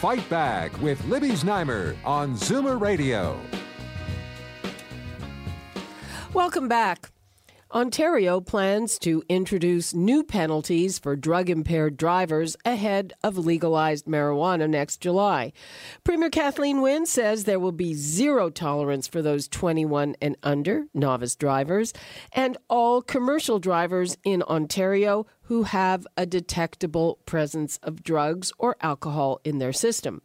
Fight Back with Libby Znaimer on Zoomer Radio. Welcome back. Ontario plans to introduce new penalties for drug impaired drivers ahead of legalized marijuana next July. Premier Kathleen Wynne says there will be zero tolerance for those 21 and under novice drivers and all commercial drivers in Ontario who have a detectable presence of drugs or alcohol in their system.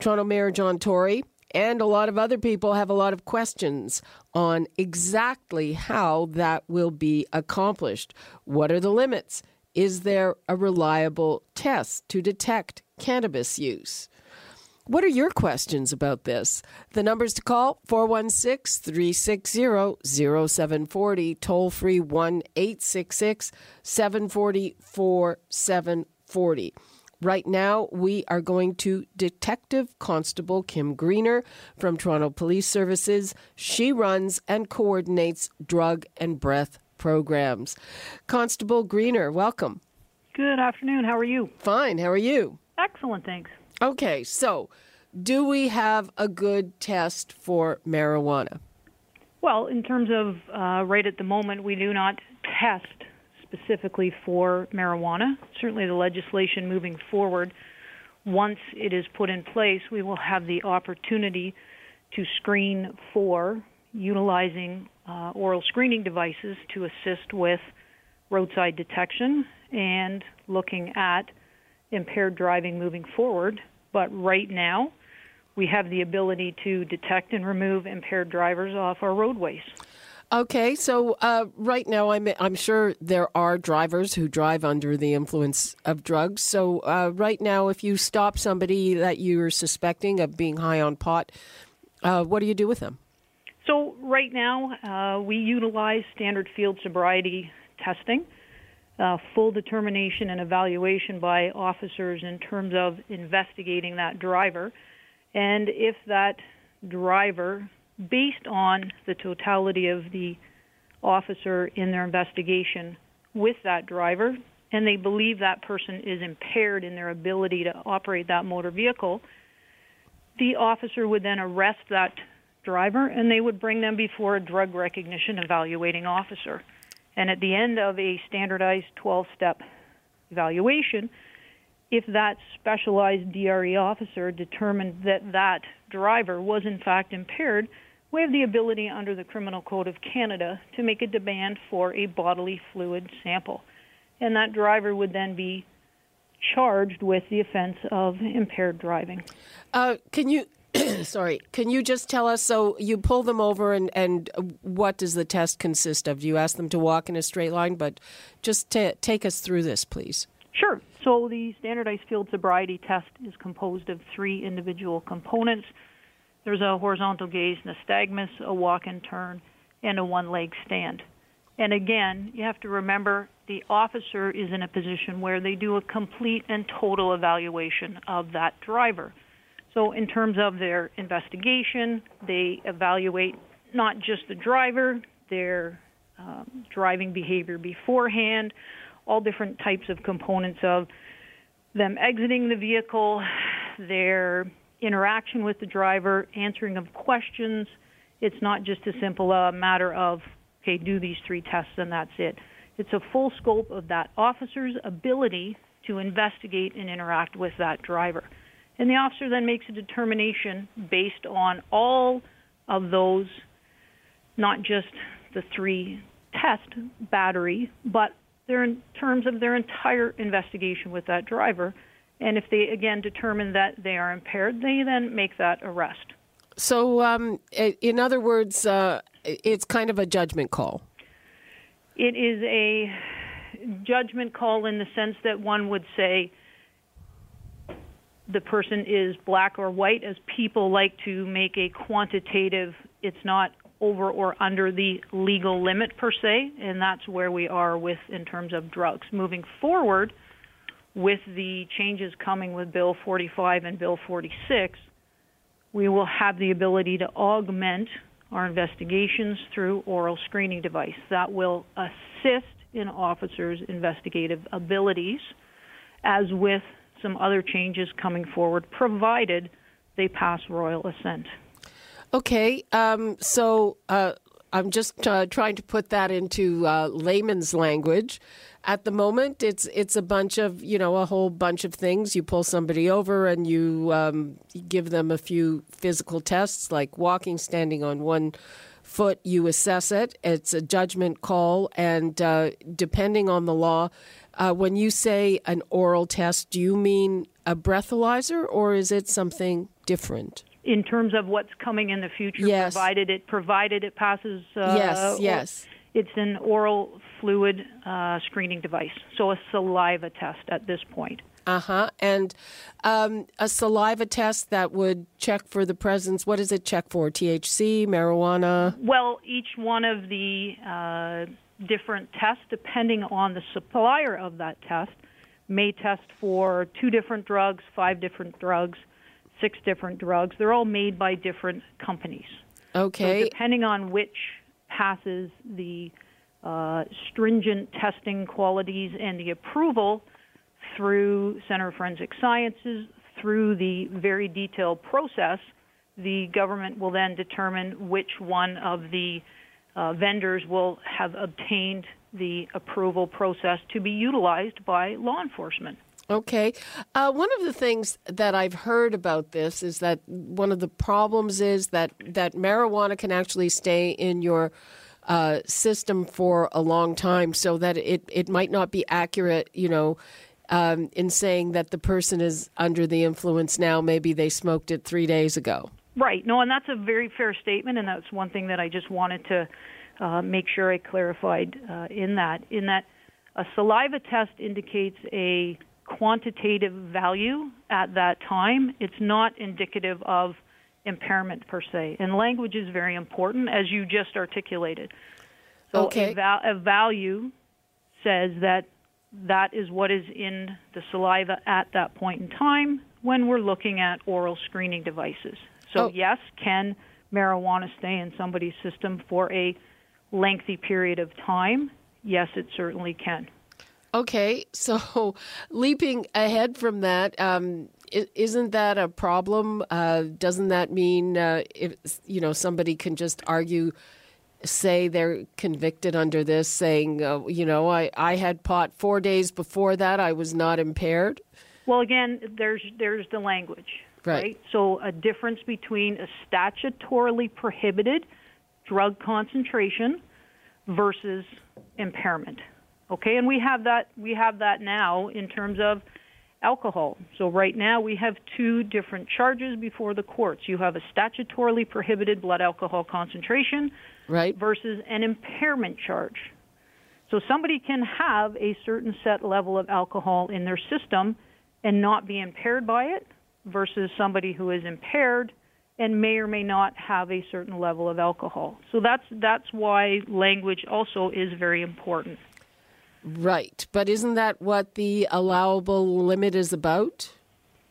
Toronto Mayor John Tory and a lot of other people have a lot of questions on exactly how that will be accomplished. What are the limits? Is there a reliable test to detect cannabis use? What are your questions about this? The numbers to call 416 360 0740, toll free 1 866 740 4740. Right now, we are going to Detective Constable Kim Greener from Toronto Police Services. She runs and coordinates drug and breath programs. Constable Greener, welcome. Good afternoon. How are you? Fine. How are you? Excellent, thanks. Okay, so do we have a good test for marijuana? Well, in terms of uh, right at the moment, we do not test specifically for marijuana. Certainly, the legislation moving forward, once it is put in place, we will have the opportunity to screen for utilizing uh, oral screening devices to assist with roadside detection and looking at impaired driving moving forward. But right now, we have the ability to detect and remove impaired drivers off our roadways. Okay, so uh, right now, I'm I'm sure there are drivers who drive under the influence of drugs. So uh, right now, if you stop somebody that you're suspecting of being high on pot, uh, what do you do with them? So right now, uh, we utilize standard field sobriety testing, uh, full determination and evaluation by officers in terms of investigating that driver, and if that driver based on the totality of the officer in their investigation with that driver, and they believe that person is impaired in their ability to operate that motor vehicle, the officer would then arrest that driver and they would bring them before a drug recognition evaluating officer. And at the end of a standardized 12 step evaluation, if that specialized DRE officer determined that that driver was in fact impaired, we have the ability under the Criminal Code of Canada to make a demand for a bodily fluid sample. And that driver would then be charged with the offense of impaired driving. Uh, can you, sorry, can you just tell us? So you pull them over, and, and what does the test consist of? Do you ask them to walk in a straight line? But just t- take us through this, please. Sure. So the standardized field sobriety test is composed of three individual components. There's a horizontal gaze nystagmus, a walk and turn, and a one leg stand. And again, you have to remember the officer is in a position where they do a complete and total evaluation of that driver. So, in terms of their investigation, they evaluate not just the driver, their um, driving behavior beforehand, all different types of components of them exiting the vehicle, their interaction with the driver, answering of questions. It's not just a simple uh, matter of, okay, do these three tests and that's it. It's a full scope of that officer's ability to investigate and interact with that driver. And the officer then makes a determination based on all of those, not just the three test battery, but their, in terms of their entire investigation with that driver and if they again determine that they are impaired, they then make that arrest. So, um, in other words, uh, it's kind of a judgment call. It is a judgment call in the sense that one would say, the person is black or white, as people like to make a quantitative, it's not over or under the legal limit per se, and that's where we are with in terms of drugs. Moving forward, with the changes coming with Bill 45 and Bill 46, we will have the ability to augment our investigations through oral screening device that will assist in officers' investigative abilities, as with some other changes coming forward, provided they pass royal assent. Okay, um, so uh, I'm just uh, trying to put that into uh, layman's language. At the moment, it's it's a bunch of you know a whole bunch of things. You pull somebody over and you, um, give them a few physical tests like walking, standing on one foot. You assess it. It's a judgment call, and uh, depending on the law, uh, when you say an oral test, do you mean a breathalyzer or is it something different? in terms of what's coming in the future, yes. provided it provided it passes. Uh, yes, yes. It's an oral fluid uh, screening device, so a saliva test at this point. Uh huh. And um, a saliva test that would check for the presence. What does it check for? THC, marijuana. Well, each one of the uh, different tests, depending on the supplier of that test, may test for two different drugs, five different drugs six different drugs. They're all made by different companies. Okay. So depending on which passes the uh, stringent testing qualities and the approval through Center of Forensic Sciences, through the very detailed process, the government will then determine which one of the uh, vendors will have obtained the approval process to be utilized by law enforcement. Okay. Uh, one of the things that I've heard about this is that one of the problems is that, that marijuana can actually stay in your uh, system for a long time, so that it, it might not be accurate, you know, um, in saying that the person is under the influence now. Maybe they smoked it three days ago. Right. No, and that's a very fair statement, and that's one thing that I just wanted to uh, make sure I clarified uh, in that. In that, a saliva test indicates a quantitative value at that time. It's not indicative of impairment per se. And language is very important, as you just articulated. So okay. a, val- a value says that that is what is in the saliva at that point in time when we're looking at oral screening devices. So, oh. yes, can marijuana stay in somebody's system for a lengthy period of time? Yes, it certainly can. Okay, so leaping ahead from that, um, isn't that a problem? Uh, doesn't that mean uh, if you know somebody can just argue, say they're convicted under this, saying, uh, you know, I, I had pot four days before that, I was not impaired. Well, again, there's there's the language, right? right? So a difference between a statutorily prohibited drug concentration versus impairment. Okay, and we have that we have that now in terms of alcohol. So right now we have two different charges before the courts. You have a statutorily prohibited blood alcohol concentration right. versus an impairment charge. So somebody can have a certain set level of alcohol in their system and not be impaired by it versus somebody who is impaired and may or may not have a certain level of alcohol. So that's that's why language also is very important. Right. But isn't that what the allowable limit is about?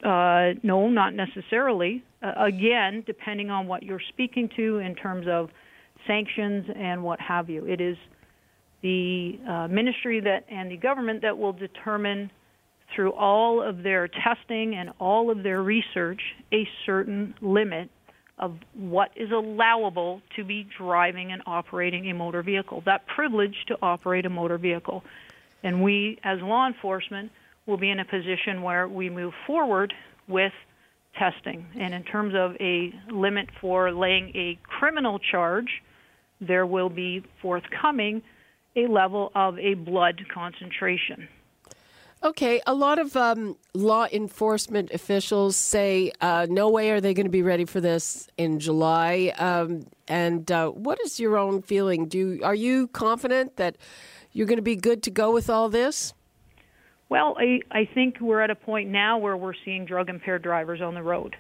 Uh, no, not necessarily. Uh, again, depending on what you're speaking to in terms of sanctions and what have you, it is the uh, ministry that and the government that will determine through all of their testing and all of their research a certain limit of what is allowable to be driving and operating a motor vehicle, that privilege to operate a motor vehicle. And we, as law enforcement, will be in a position where we move forward with testing. And in terms of a limit for laying a criminal charge, there will be forthcoming a level of a blood concentration. Okay, a lot of um, law enforcement officials say uh, no way are they going to be ready for this in July. Um, and uh, what is your own feeling? Do are you confident that you're going to be good to go with all this? Well, I, I think we're at a point now where we're seeing drug impaired drivers on the road.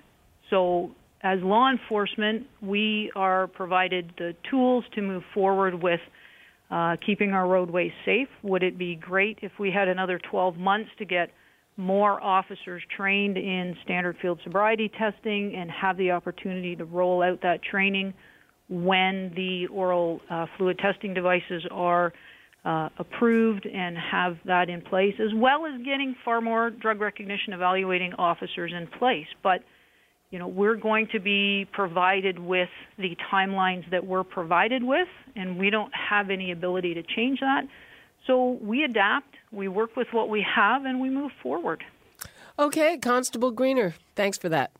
So, as law enforcement, we are provided the tools to move forward with uh, keeping our roadways safe. Would it be great if we had another 12 months to get more officers trained in standard field sobriety testing and have the opportunity to roll out that training when the oral uh, fluid testing devices are uh, approved and have that in place, as well as getting far more drug recognition evaluating officers in place. But you know, we're going to be provided with the timelines that we're provided with, and we don't have any ability to change that. So we adapt, we work with what we have, and we move forward. Okay, Constable Greener, thanks for that.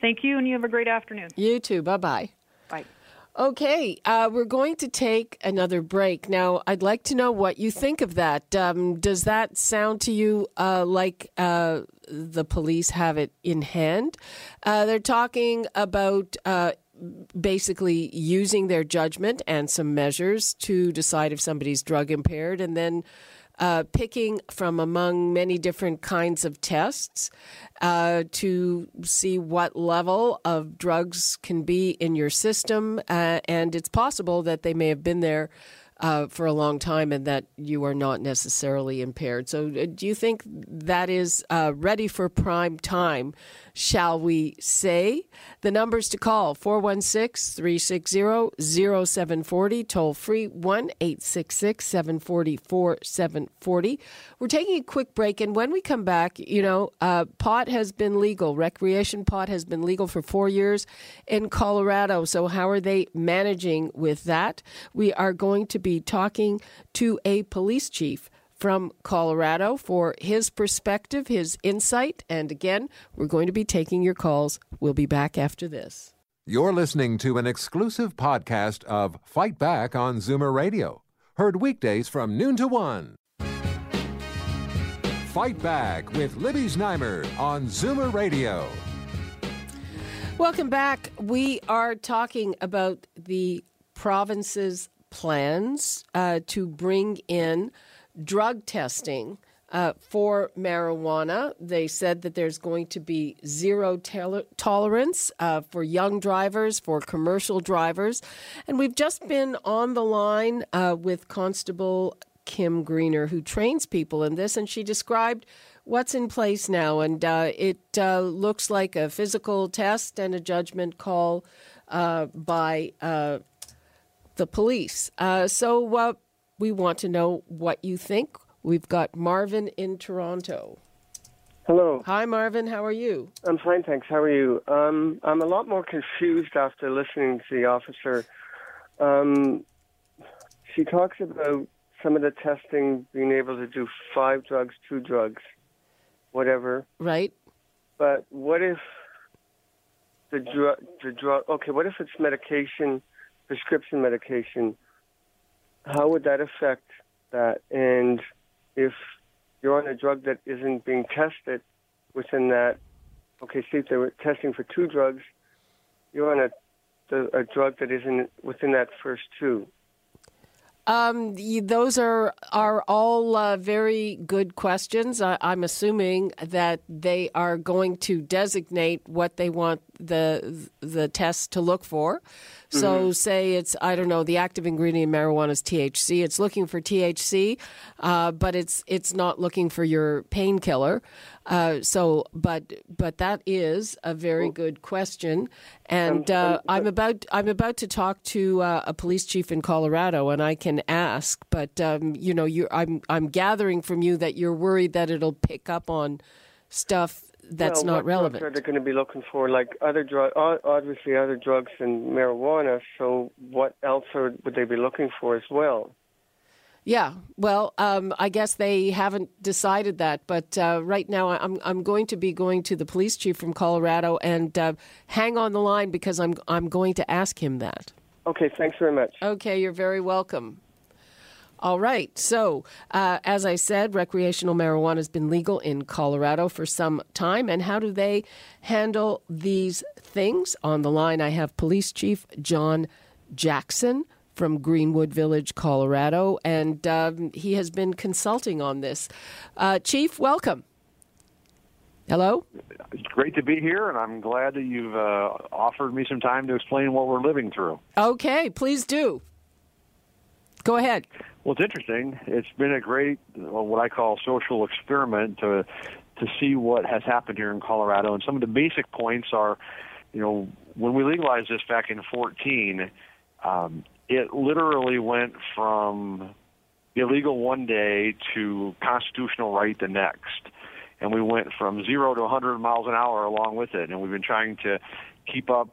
Thank you, and you have a great afternoon. You too. Bye bye. Bye. Okay, uh, we're going to take another break. Now, I'd like to know what you think of that. Um, does that sound to you uh, like uh, the police have it in hand? Uh, they're talking about uh, basically using their judgment and some measures to decide if somebody's drug impaired and then uh, picking from among many different kinds of tests uh, to see what level of drugs can be in your system. Uh, and it's possible that they may have been there uh, for a long time and that you are not necessarily impaired. So, uh, do you think that is uh, ready for prime time? Shall we say? The numbers to call 416 360 0740, toll free 1 866 740 We're taking a quick break, and when we come back, you know, uh, pot has been legal. Recreation pot has been legal for four years in Colorado. So, how are they managing with that? We are going to be talking to a police chief from Colorado for his perspective, his insight. And again, we're going to be taking your calls. We'll be back after this. You're listening to an exclusive podcast of Fight Back on Zoomer Radio, heard weekdays from noon to one. Fight Back with Libby Znaimer on Zoomer Radio. Welcome back. We are talking about the province's plans uh, to bring in drug testing uh, for marijuana. They said that there's going to be zero tolerance uh, for young drivers, for commercial drivers. And we've just been on the line uh, with Constable Kim Greener, who trains people in this, and she described what's in place now. And uh, it uh, looks like a physical test and a judgment call uh, by the police. Uh, so uh, we want to know what you think. We've got Marvin in Toronto. Hello. Hi, Marvin. How are you? I'm fine, thanks. How are you? Um, I'm a lot more confused after listening to the officer. Um, she talks about some of the testing being able to do five drugs, two drugs, whatever. Right. But what if the drug, the drug? Okay, what if it's medication? Prescription medication, how would that affect that? And if you're on a drug that isn't being tested within that, okay, see if they were testing for two drugs, you're on a, a drug that isn't within that first two. Um, those are are all uh, very good questions. I, am assuming that they are going to designate what they want the the test to look for. So, mm-hmm. say it's, I don't know, the active ingredient in marijuana is THC. It's looking for THC, uh, but it's it's not looking for your painkiller. Uh, so, but but that is a very good question, and uh, I'm about I'm about to talk to uh, a police chief in Colorado, and I can ask. But um, you know, you I'm I'm gathering from you that you're worried that it'll pick up on stuff that's well, not relevant. What are they going to be looking for? Like other drug, obviously other drugs and marijuana. So what else are, would they be looking for as well? Yeah, well, um, I guess they haven't decided that, but uh, right now I'm I'm going to be going to the police chief from Colorado and uh, hang on the line because I'm I'm going to ask him that. Okay, thanks very much. Okay, you're very welcome. All right. So, uh, as I said, recreational marijuana has been legal in Colorado for some time. And how do they handle these things? On the line, I have Police Chief John Jackson from Greenwood Village, Colorado, and um, he has been consulting on this. Uh, Chief, welcome. Hello? It's great to be here, and I'm glad that you've uh, offered me some time to explain what we're living through. Okay, please do. Go ahead. Well, it's interesting. It's been a great, what I call social experiment to to see what has happened here in Colorado. And some of the basic points are, you know, when we legalized this back in 14, um, it literally went from illegal one day to constitutional right the next and we went from zero to 100 miles an hour along with it, and we've been trying to keep up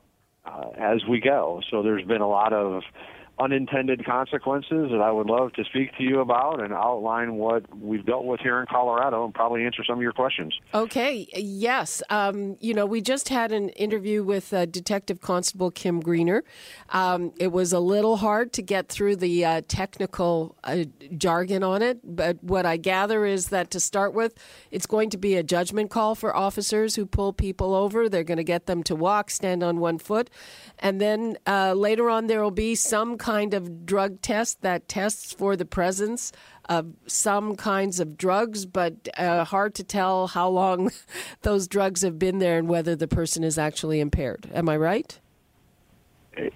uh, as we go. So there's been a lot of unintended consequences that I would love to speak to you about and outline what we've dealt with here in Colorado and probably answer some of your questions. Okay, yes. Um, you know, we just had an interview with uh, Detective Constable Kim Greener. Um, it was a little hard to get through the uh, technical uh, jargon on it, but what I gather is that to start with, it's going to be a judgment call for officers who pull people over. They're going to get them to walk, stand on one foot, and then uh, later on there will be some kind kind of drug test that tests for the presence of some kinds of drugs, but uh, hard to tell how long those drugs have been there and whether the person is actually impaired. Am I right?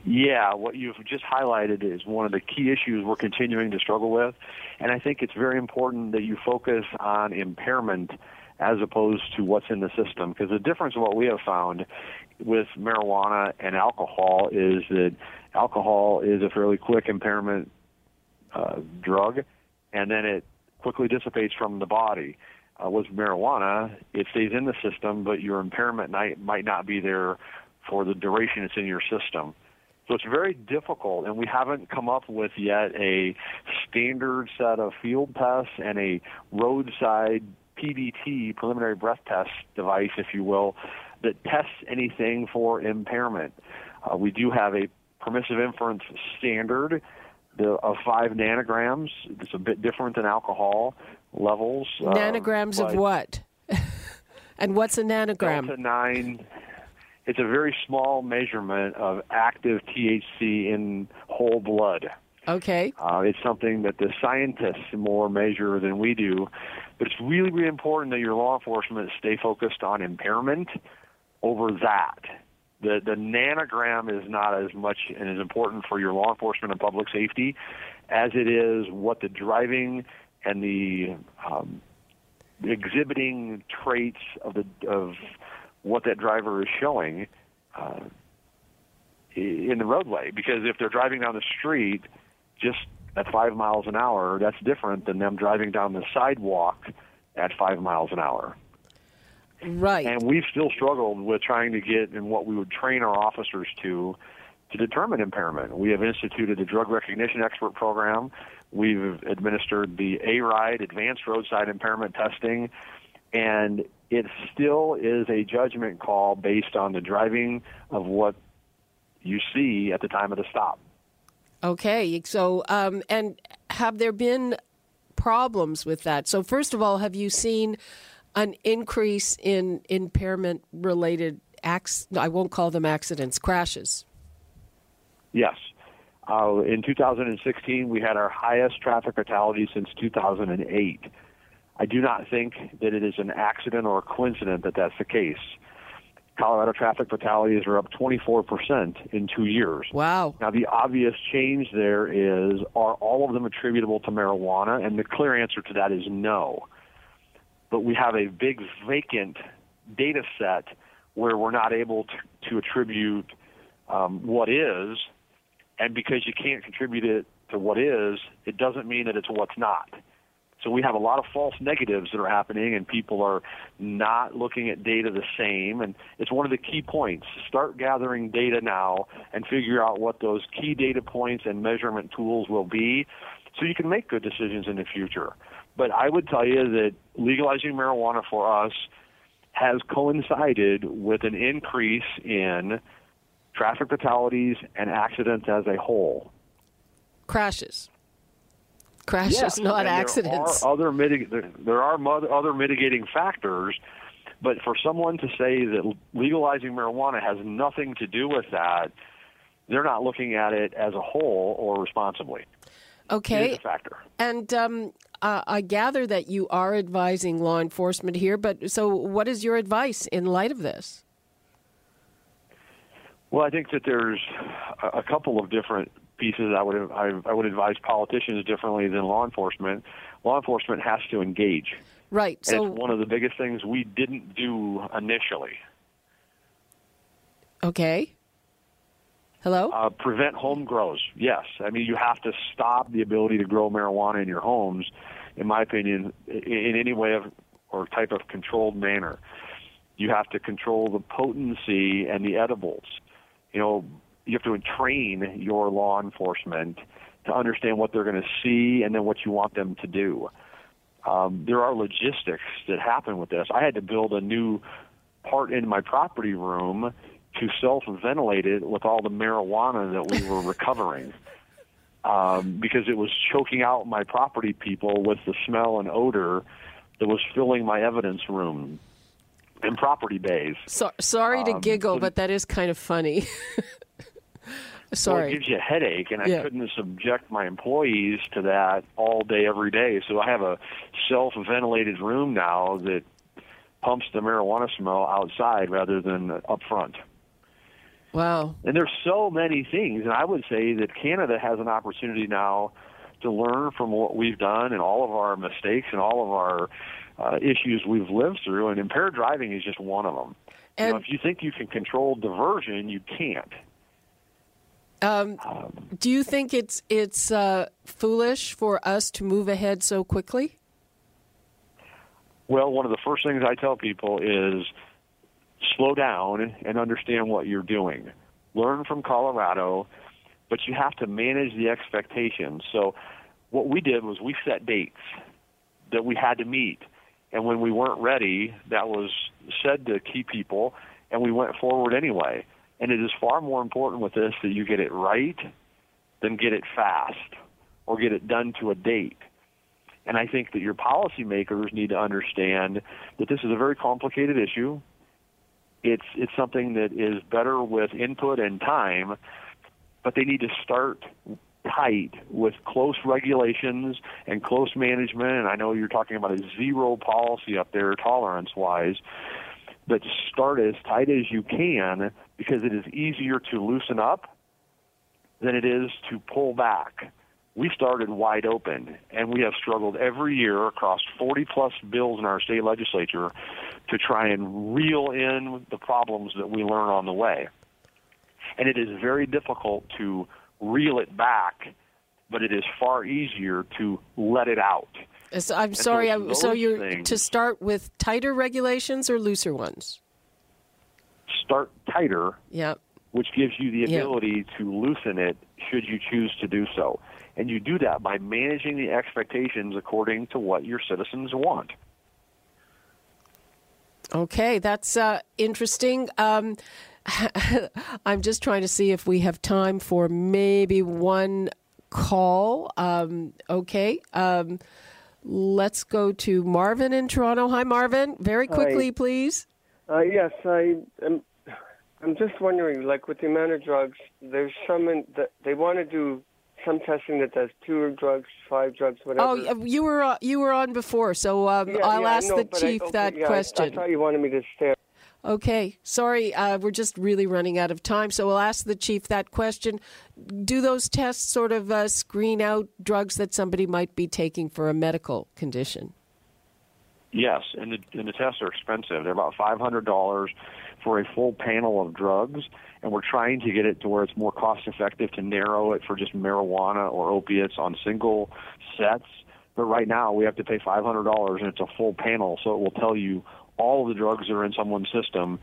Yeah, what you've just highlighted is one of the key issues we're continuing to struggle with. And I think it's very important that you focus on impairment as opposed to what's in the system. Because the difference of what we have found with marijuana and alcohol is that alcohol is a fairly quick impairment uh, drug, and then it quickly dissipates from the body. Uh, with marijuana, it stays in the system, but your impairment might, might not be there for the duration it's in your system. So it's very difficult, and we haven't come up with yet a standard set of field tests and a roadside PBT, preliminary breath test device, if you will, that tests anything for impairment. Uh, we do have a permissive inference standard the, of five nanograms. It's a bit different than alcohol levels. Uh, nanograms of what? and what's a nanogram? Delta nine. It's a very small measurement of active THC in whole blood. Okay. Uh, it's something that the scientists more measure than we do, but it's really, really important that your law enforcement stay focused on impairment over that. The the nanogram is not as much and as important for your law enforcement and public safety as it is what the driving and the um, exhibiting traits of the of what that driver is showing uh, in the roadway. Because if they're driving down the street just at five miles an hour, that's different than them driving down the sidewalk at five miles an hour. Right. And we've still struggled with trying to get in what we would train our officers to to determine impairment. We have instituted a drug recognition expert program. We've administered the A-RIDE, Advanced Roadside Impairment Testing, and it still is a judgment call based on the driving of what you see at the time of the stop. Okay, so um, and have there been problems with that? So first of all, have you seen an increase in impairment related acts. I won't call them accidents, crashes. Yes. Uh, in 2016, we had our highest traffic fatalities since 2008. I do not think that it is an accident or a coincidence that that's the case. Colorado traffic fatalities are up 24% in two years. Wow. Now, the obvious change there is are all of them attributable to marijuana? And the clear answer to that is no but we have a big vacant data set where we're not able to, to attribute um, what is, and because you can't contribute it to what is, it doesn't mean that it's what's not. So we have a lot of false negatives that are happening, and people are not looking at data the same. And it's one of the key points. Start gathering data now and figure out what those key data points and measurement tools will be so you can make good decisions in the future. But I would tell you that legalizing marijuana for us has coincided with an increase in traffic fatalities and accidents as a whole. Crashes. Crashes, yes, not accidents. There are other mitig- there, there are other mitigating factors, but for someone to say that legalizing marijuana has nothing to do with that they're not looking at it as a whole or responsibly. Okay. factor. And um, uh, I gather that you are advising law enforcement here, but so what is your advice in light of this? Well, I think that there's a couple of different pieces. I would I, I would advise politicians differently than law enforcement. Law enforcement has to engage, Right. and So it's one of the biggest things we didn't do initially. okay. Hello. Uh, prevent home grows. Yes, I mean you have to stop the ability to grow marijuana in your homes. In my opinion, in any way of or type of controlled manner, you have to control the potency and the edibles. You know, you have to train your law enforcement to understand what they're going to see and then what you want them to do. Um, there are logistics that happen with this. I had to build a new part in my property room to self-ventilate it with all the marijuana that we were recovering. Um, because it was choking out my property people with the smell and odor that was filling my evidence room and property bays. So, sorry to um, giggle, but that is kind of funny. Well, sorry. it gives you a headache, and I Yeah. couldn't subject my employees to that all day, every day. So I have a self-ventilated room now that pumps the marijuana smell outside rather than up front. Wow. And there's so many things, and I would say that Canada has an opportunity now to learn from what we've done and all of our mistakes and all of our uh, issues we've lived through. And impaired driving is just one of them. you know, And if you think you can control diversion, you can't. um, do you think it's it's uh, foolish for us to move ahead so quickly? Well, one of the first things I tell people is slow down and understand what you're doing. Learn from Colorado, but you have to manage the expectations. So, what we did was we set dates that we had to meet. And when we weren't ready, that was said to key people, and we went forward anyway. And it is far more important with this that you get it right than get it fast or get it done to a date. And I think that your policymakers need to understand that this is a very complicated issue. It's it's something that is better with input and time, but they need to start tight with close regulations and close management. And I know you're talking about a zero policy up there, tolerance wise, but start as tight as you can because it is easier to loosen up than it is to pull back we started wide open, and we have struggled every year across 40 plus bills in our state legislature to try and reel in the problems that we learn on the way. And it is very difficult to reel it back, but it is far easier to let it out. Uh, so I'm so sorry. so you're things- to start with tighter regulations or looser ones? Start tighter, Yeah. which gives you the ability to loosen it should you choose to do so. And you do that by managing the expectations according to what your citizens want. Okay, that's uh, interesting. Um, I'm just trying to see if we have time for maybe one call. Um, okay. Um, let's go to Marvin in Toronto. Hi, Marvin. Very quickly, please. Uh, yes, I am. I'm just wondering, like with the amount of drugs, there's some in, that they want to do some testing that does two drugs, five drugs, whatever. Oh, you were uh, you were on before, so um, Yeah, I'll yeah, ask know, the but I- chief okay, that yeah, I- question. I, thought you wanted me to stay. Okay, sorry, uh, we're just really running out of time, so we'll ask the chief that question. Do those tests sort of uh, screen out drugs that somebody might be taking for a medical condition? Yes, and the, and the tests are expensive. They're about five hundred dollars for a full panel of drugs, and we're trying to get it to where it's more cost effective to narrow it for just marijuana or opiates on single sets. But right now, we have to pay five hundred dollars, and it's a full panel, so it will tell you all the drugs that are in someone's system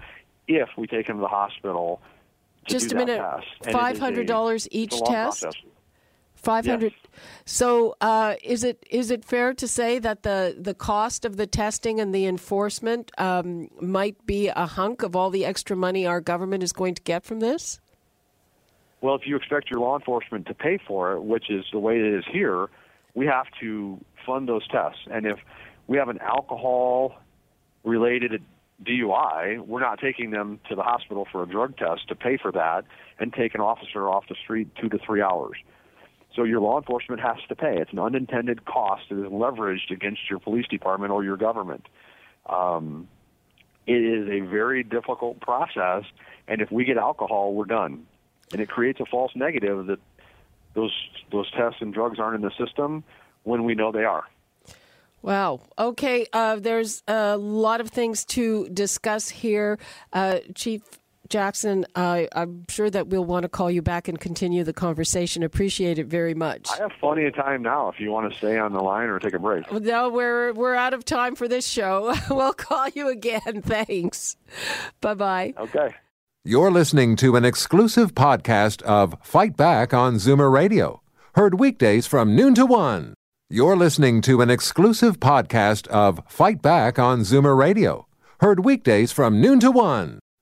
if we take them to the hospital. To Just a minute, test. And it is a- $500 it's each test? process. Five hundred. So, uh, is it is it fair to say that the the cost of the testing and the enforcement um, might be a hunk of all the extra money our government is going to get from this? Well, if you expect your law enforcement to pay for it, which is the way it is here, we have to fund those tests. And if we have an alcohol related DUI, we're not taking them to the hospital for a drug test to pay for that and take an officer off the street two to three hours. So your law enforcement has to pay. It's an unintended cost that is leveraged against your police department or your government. Um, it is a very difficult process, and if we get alcohol, we're done. And it creates a false negative that those those tests and drugs aren't in the system when we know they are. Wow. Okay. Uh, there's a lot of things to discuss here, uh, Chief Jackson. Uh, I'm sure that we'll want to call you back and continue the conversation. Appreciate it very much. I have plenty of time now. If you want to stay on the line or take a break. No, we're we're out of time for this show. we'll call you again. Thanks. Bye bye. Okay. You're listening to an exclusive podcast of Fight Back on Zoomer Radio, heard weekdays from noon to one. You're listening to an exclusive podcast of Fight Back on Zoomer Radio, heard weekdays from noon to one.